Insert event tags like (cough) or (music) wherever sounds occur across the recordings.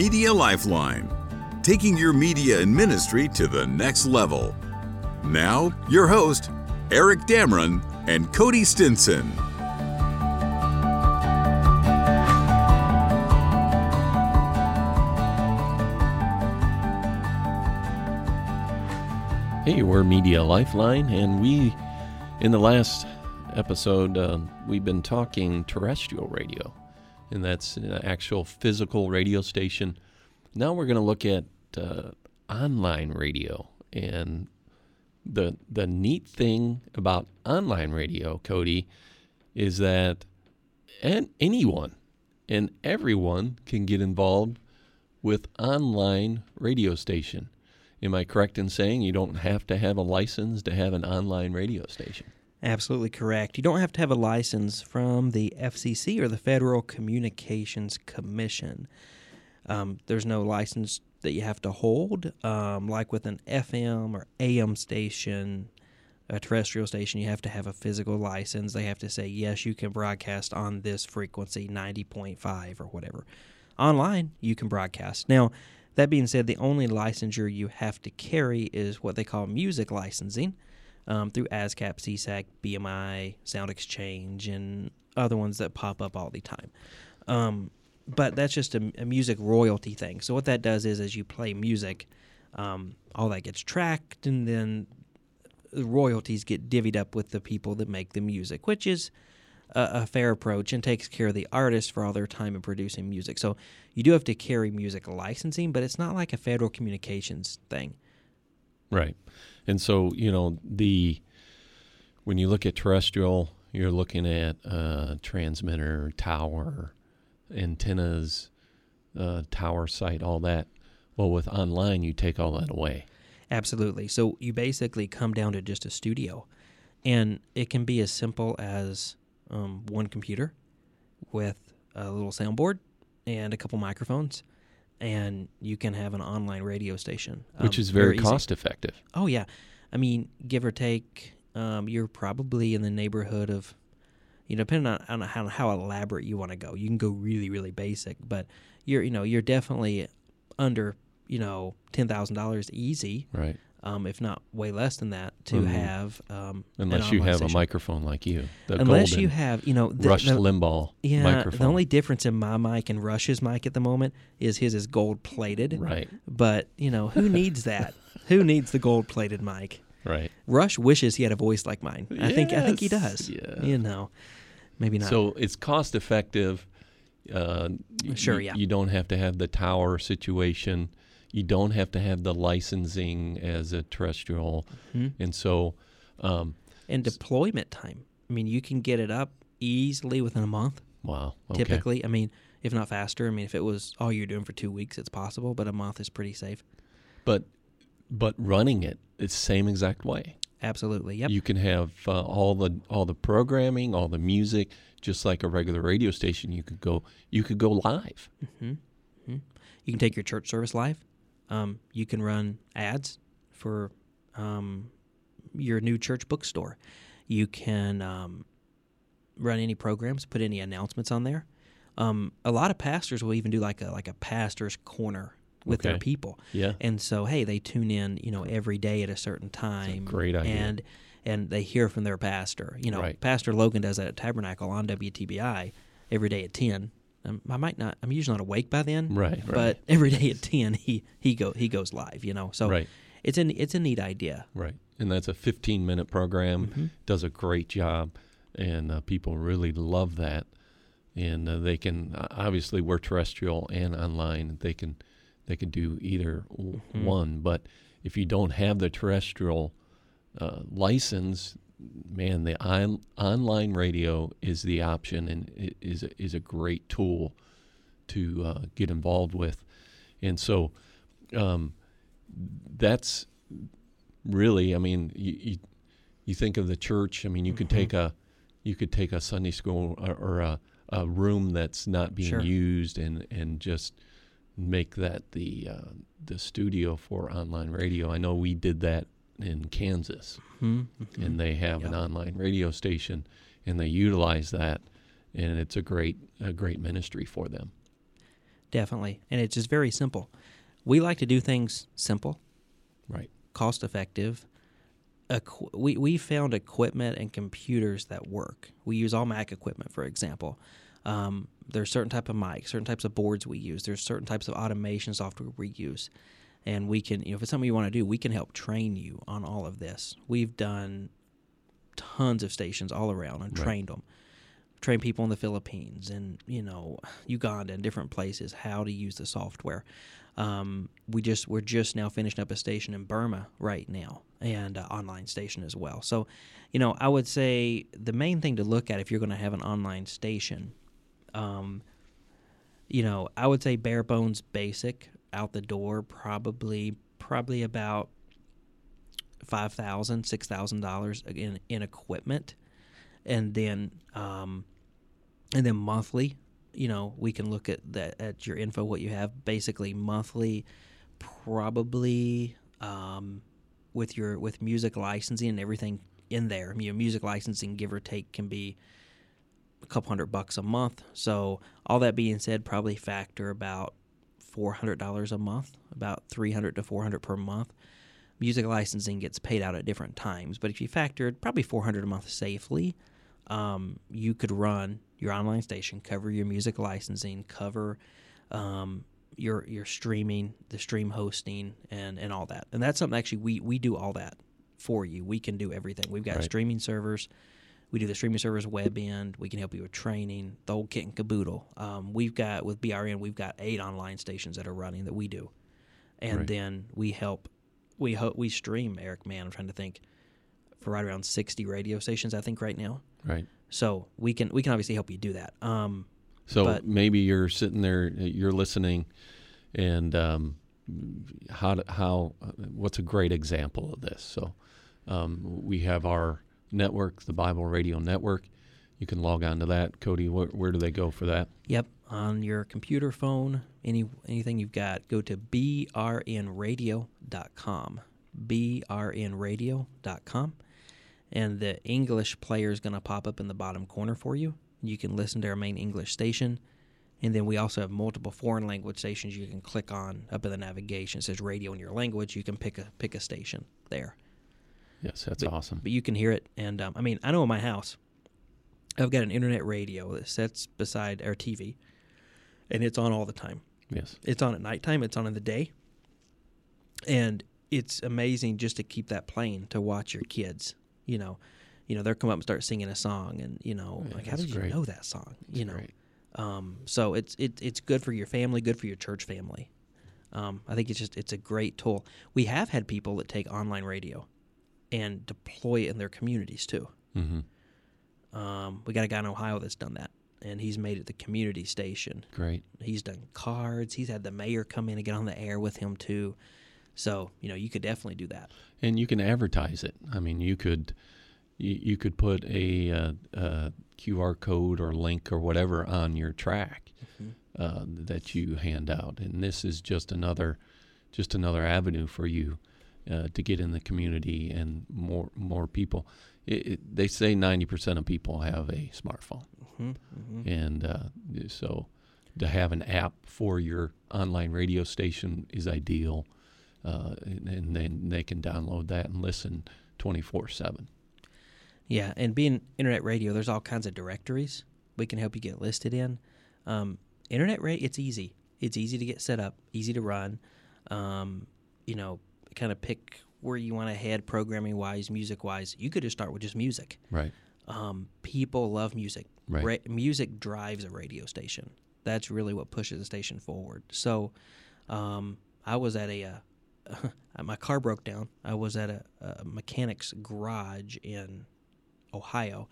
Media Lifeline, taking your media and ministry to the next level. Now, your host, Eric Damron and Cody Stinson. Hey, we're Media Lifeline, and we, in the last episode, uh, we've been talking terrestrial radio, and that's an actual physical radio station. Now we're going to look at uh, online radio, and the the neat thing about online radio, Cody, is that and anyone and everyone can get involved with online radio station. Am I correct in saying you don't have to have a license to have an online radio station? Absolutely correct. You don't have to have a license from the FCC or the Federal Communications Commission. Um, there's no license that you have to hold, um, like with an FM or AM station, a terrestrial station. You have to have a physical license. They have to say yes, you can broadcast on this frequency, ninety point five or whatever. Online, you can broadcast now. That being said, the only licensure you have to carry is what they call music licensing um, through ASCAP, SESAC, BMI, Sound Exchange, and other ones that pop up all the time. Um, but that's just a, a, music royalty thing. So what that does is, as you play music, um, all that gets tracked, and then the royalties get divvied up with the people that make the music, which is a, a, fair approach and takes care of the artist for all their time in producing music. So you do have to carry music licensing, but it's not like a federal communications thing. Right. And so, you know, the when you look at terrestrial, you're looking at uh, transmitter, tower, antennas, uh, tower site, all that. Well, with online, you take all that away. Absolutely. So you basically come down to just a studio, and it can be as simple as um, one computer with a little soundboard and a couple microphones, and you can have an online radio station, um, which is very, very cost effective. Oh yeah, I mean, give or take, um, you're probably in the neighborhood of, you know, depending on, on how, how elaborate you want to go. You can go really really basic, but you're you know you're definitely under you know ten thousand dollars easy, right? Um, if not way less than that, to mm-hmm. have. Um, Unless you have station. a microphone like you. Unless you have, you know, the, Rush the, Limbaugh yeah, microphone. The only difference in my mic and Rush's mic at the moment is his is gold plated. Right. But, you know, who needs that? (laughs) who needs the gold plated mic? Right. Rush wishes he had a voice like mine. Yes. I think I think he does. Yeah. You know, maybe not. So it's cost effective. Uh, sure. You, yeah. You don't have to have the tower situation you don't have to have the licensing as a terrestrial, mm-hmm. and so um, and deployment time. I mean, you can get it up easily within a month. Wow. Okay. Typically, I mean, if not faster. I mean, if it was all you're doing for two weeks, it's possible, but a month is pretty safe. But but running it, it's the same exact way. Absolutely. Yep. You can have uh, all the all the programming, all the music, just like a regular radio station. You could go you could go live. Mm-hmm. Mm-hmm. You can take your church service live. Um, you can run ads for um, your new church bookstore. You can um, run any programs, put any announcements on there. Um, a lot of pastors will even do like a like a pastor's corner with okay. their people. Yeah. And so hey, they tune in, you know, every day at a certain time. A great idea. And and they hear from their pastor. You know, right. Pastor Logan does that at Tabernacle on WTBI every day at ten. Um, I might not. I'm usually not awake by then. Right. But right. every day at ten, he he go he goes live. You know. So right. It's an it's a neat idea. Right. And that's a 15 minute program. Mm-hmm. Does a great job, and uh, people really love that. And uh, they can obviously we're terrestrial and online. They can they can do either mm-hmm. one. But if you don't have the terrestrial uh, license, man, the on, online radio is the option and is a, is a great tool to uh, get involved with, and so um, that's really, I mean, you, you, you think of the church. I mean, you mm-hmm. could take a you could take a Sunday school or, or a, a, room that's not being sure. used and and just make that the uh, the studio for online radio. I know we did that in Kansas, mm-hmm. mm-hmm. and they have an online radio station, and they utilize that, and it's a great a great ministry for them. definitely, and it's just very simple. We like to do things simple, Right. cost effective. Equ- we we found equipment and computers that work. We use all Mac equipment, for example. Um, there's certain type of mics, certain types of boards we use. There's certain types of automation software we use, and we can, you know, if it's something you want to do, we can help train you on all of this. We've done tons of stations all around and Right. trained them. trained people in the Philippines and you know Uganda and different places how to use the software. Um, we just we're just now finishing up a station in Burma right now and uh, online station as well. So, you know, I would say the main thing to look at if you're going to have an online station, um, you know, I would say bare bones basic out the door probably probably about five thousand six thousand dollars in in equipment, and then um, and then monthly you know we can look at that at your info what you have. Basically monthly probably um, with your with music licensing and everything in there. You know music licensing give or take can be a couple hundred bucks a month. So all that being said probably factor about $400 a month about 300 to 400 per month music licensing gets paid out at different times but if you factored probably 400 a month safely um, you could run your online station, cover your music licensing, cover um, your your streaming, the stream hosting, and and all that. And that's something actually we we do all that for you. We can do everything. We've got Right. streaming servers. We do the streaming servers web end. We can help you with training, the whole kit and caboodle. Um, we've got with BRN, we've got eight online stations that are running that we do, and Right. then we help. We ho- we stream Eric. Man, I'm trying to think. For right around 60 radio stations, I think right now. Right. So we can we can obviously help you do that. Um, So But- maybe you're sitting there, you're listening, and um, how how what's a great example of this? So um, we have our network, the Bible Radio Network. You can log on to that. Cody, where, where do they go for that? yep, on your computer, phone, any anything you've got, go to brnradio.com. brnradio.com. And the English player is going to pop up in the bottom corner for you. You can listen to our main English station. And then we also have multiple foreign language stations you can click on up in the navigation. It says radio in your language. You can pick a pick a station there. Yes, that's awesome. but you can hear it. And um, I mean, I know in my house, I've got an internet radio that sits beside our TV, and it's on all the time. Yes. It's on at nighttime. It's on in the day, and it's amazing just to keep that playing to watch your kids. You know, you know they'll come up and start singing a song, and you know, Yeah, like how that's did you know that song? you know, Great. um, so it's it, it's good for your family, good for your church family. Um, I think it's just it's a great tool. We have had people that take online radio and deploy it in their communities too. Mm-hmm. Um, we got a guy in Ohio that's done that, and he's made it the community station. Great. He's done cards. He's had the mayor come in and get on the air with him too. So you know you could definitely do that. and you can advertise it. I mean, you could you, you could put a, uh, uh QR code or link or whatever on your track uh, that you hand out, and this is just another just another avenue for you uh, to get in the community and more more people. It, it, they say ninety percent of people have a smartphone, hmm hmm and uh, so to have an app for your online radio station is ideal, uh, and, and then they can download that and listen twenty four seven. Yeah, and being internet radio, there's all kinds of directories we can help you get listed in. Um, internet radio, it's easy. It's easy to get set up, easy to run. Um, you know, kind of pick where you want to head programming wise, music wise. You could just start with just music. Right. Um, people love music. Right. Ra- music drives a radio station. That's really what pushes the station forward. So, um, I was at a, uh, (laughs) my car broke down. I was at a, a mechanic's garage in Ohio,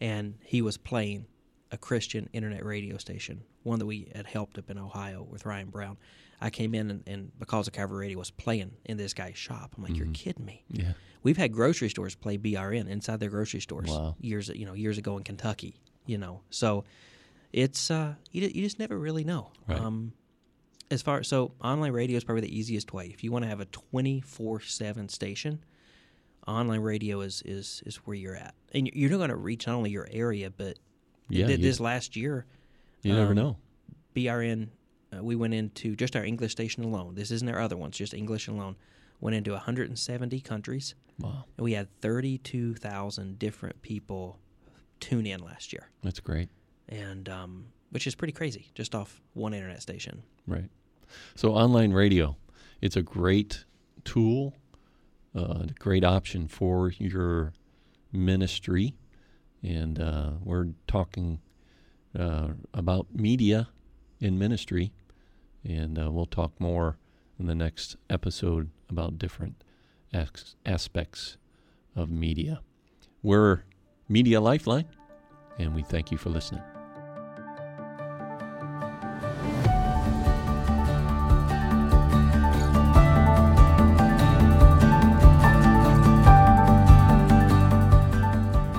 and he was playing a Christian internet radio station, one that we had helped up in Ohio with Ryan Brown. I came in and, and because of Calvary Radio was playing in this guy's shop. I'm like, you're kidding me. Yeah. We've had grocery stores play BRN inside their grocery stores Wow. years you know years ago in Kentucky. You know, so it's uh you, you just never really know. Right. Um, as far so online radio is probably the easiest way. If you want to have a twenty four seven station, online radio is is is where you're at, and you're not going to reach not only your area but Yeah. th- you this last year you never um, know. BRN uh, we went into just our English station alone. This isn't our other ones, just English alone. Went into 170 countries. Wow, And we had 32,000 different people tune in last year, that's great. and um, which is pretty crazy, just off one internet station. Right. So online radio, it's a great tool, uh, a great option for your ministry, and uh, we're talking uh, about media in ministry, and uh, we'll talk more in the next episode about different as- aspects of media. We're Media Lifeline, and we thank you for listening.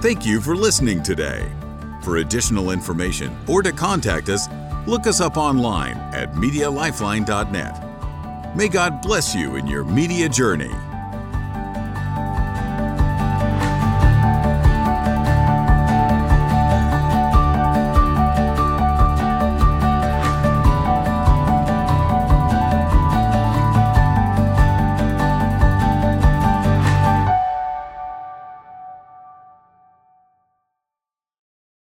Thank you for listening today. For additional information or to contact us, look us up online at MediaLifeline.net. May God bless you in your media journey.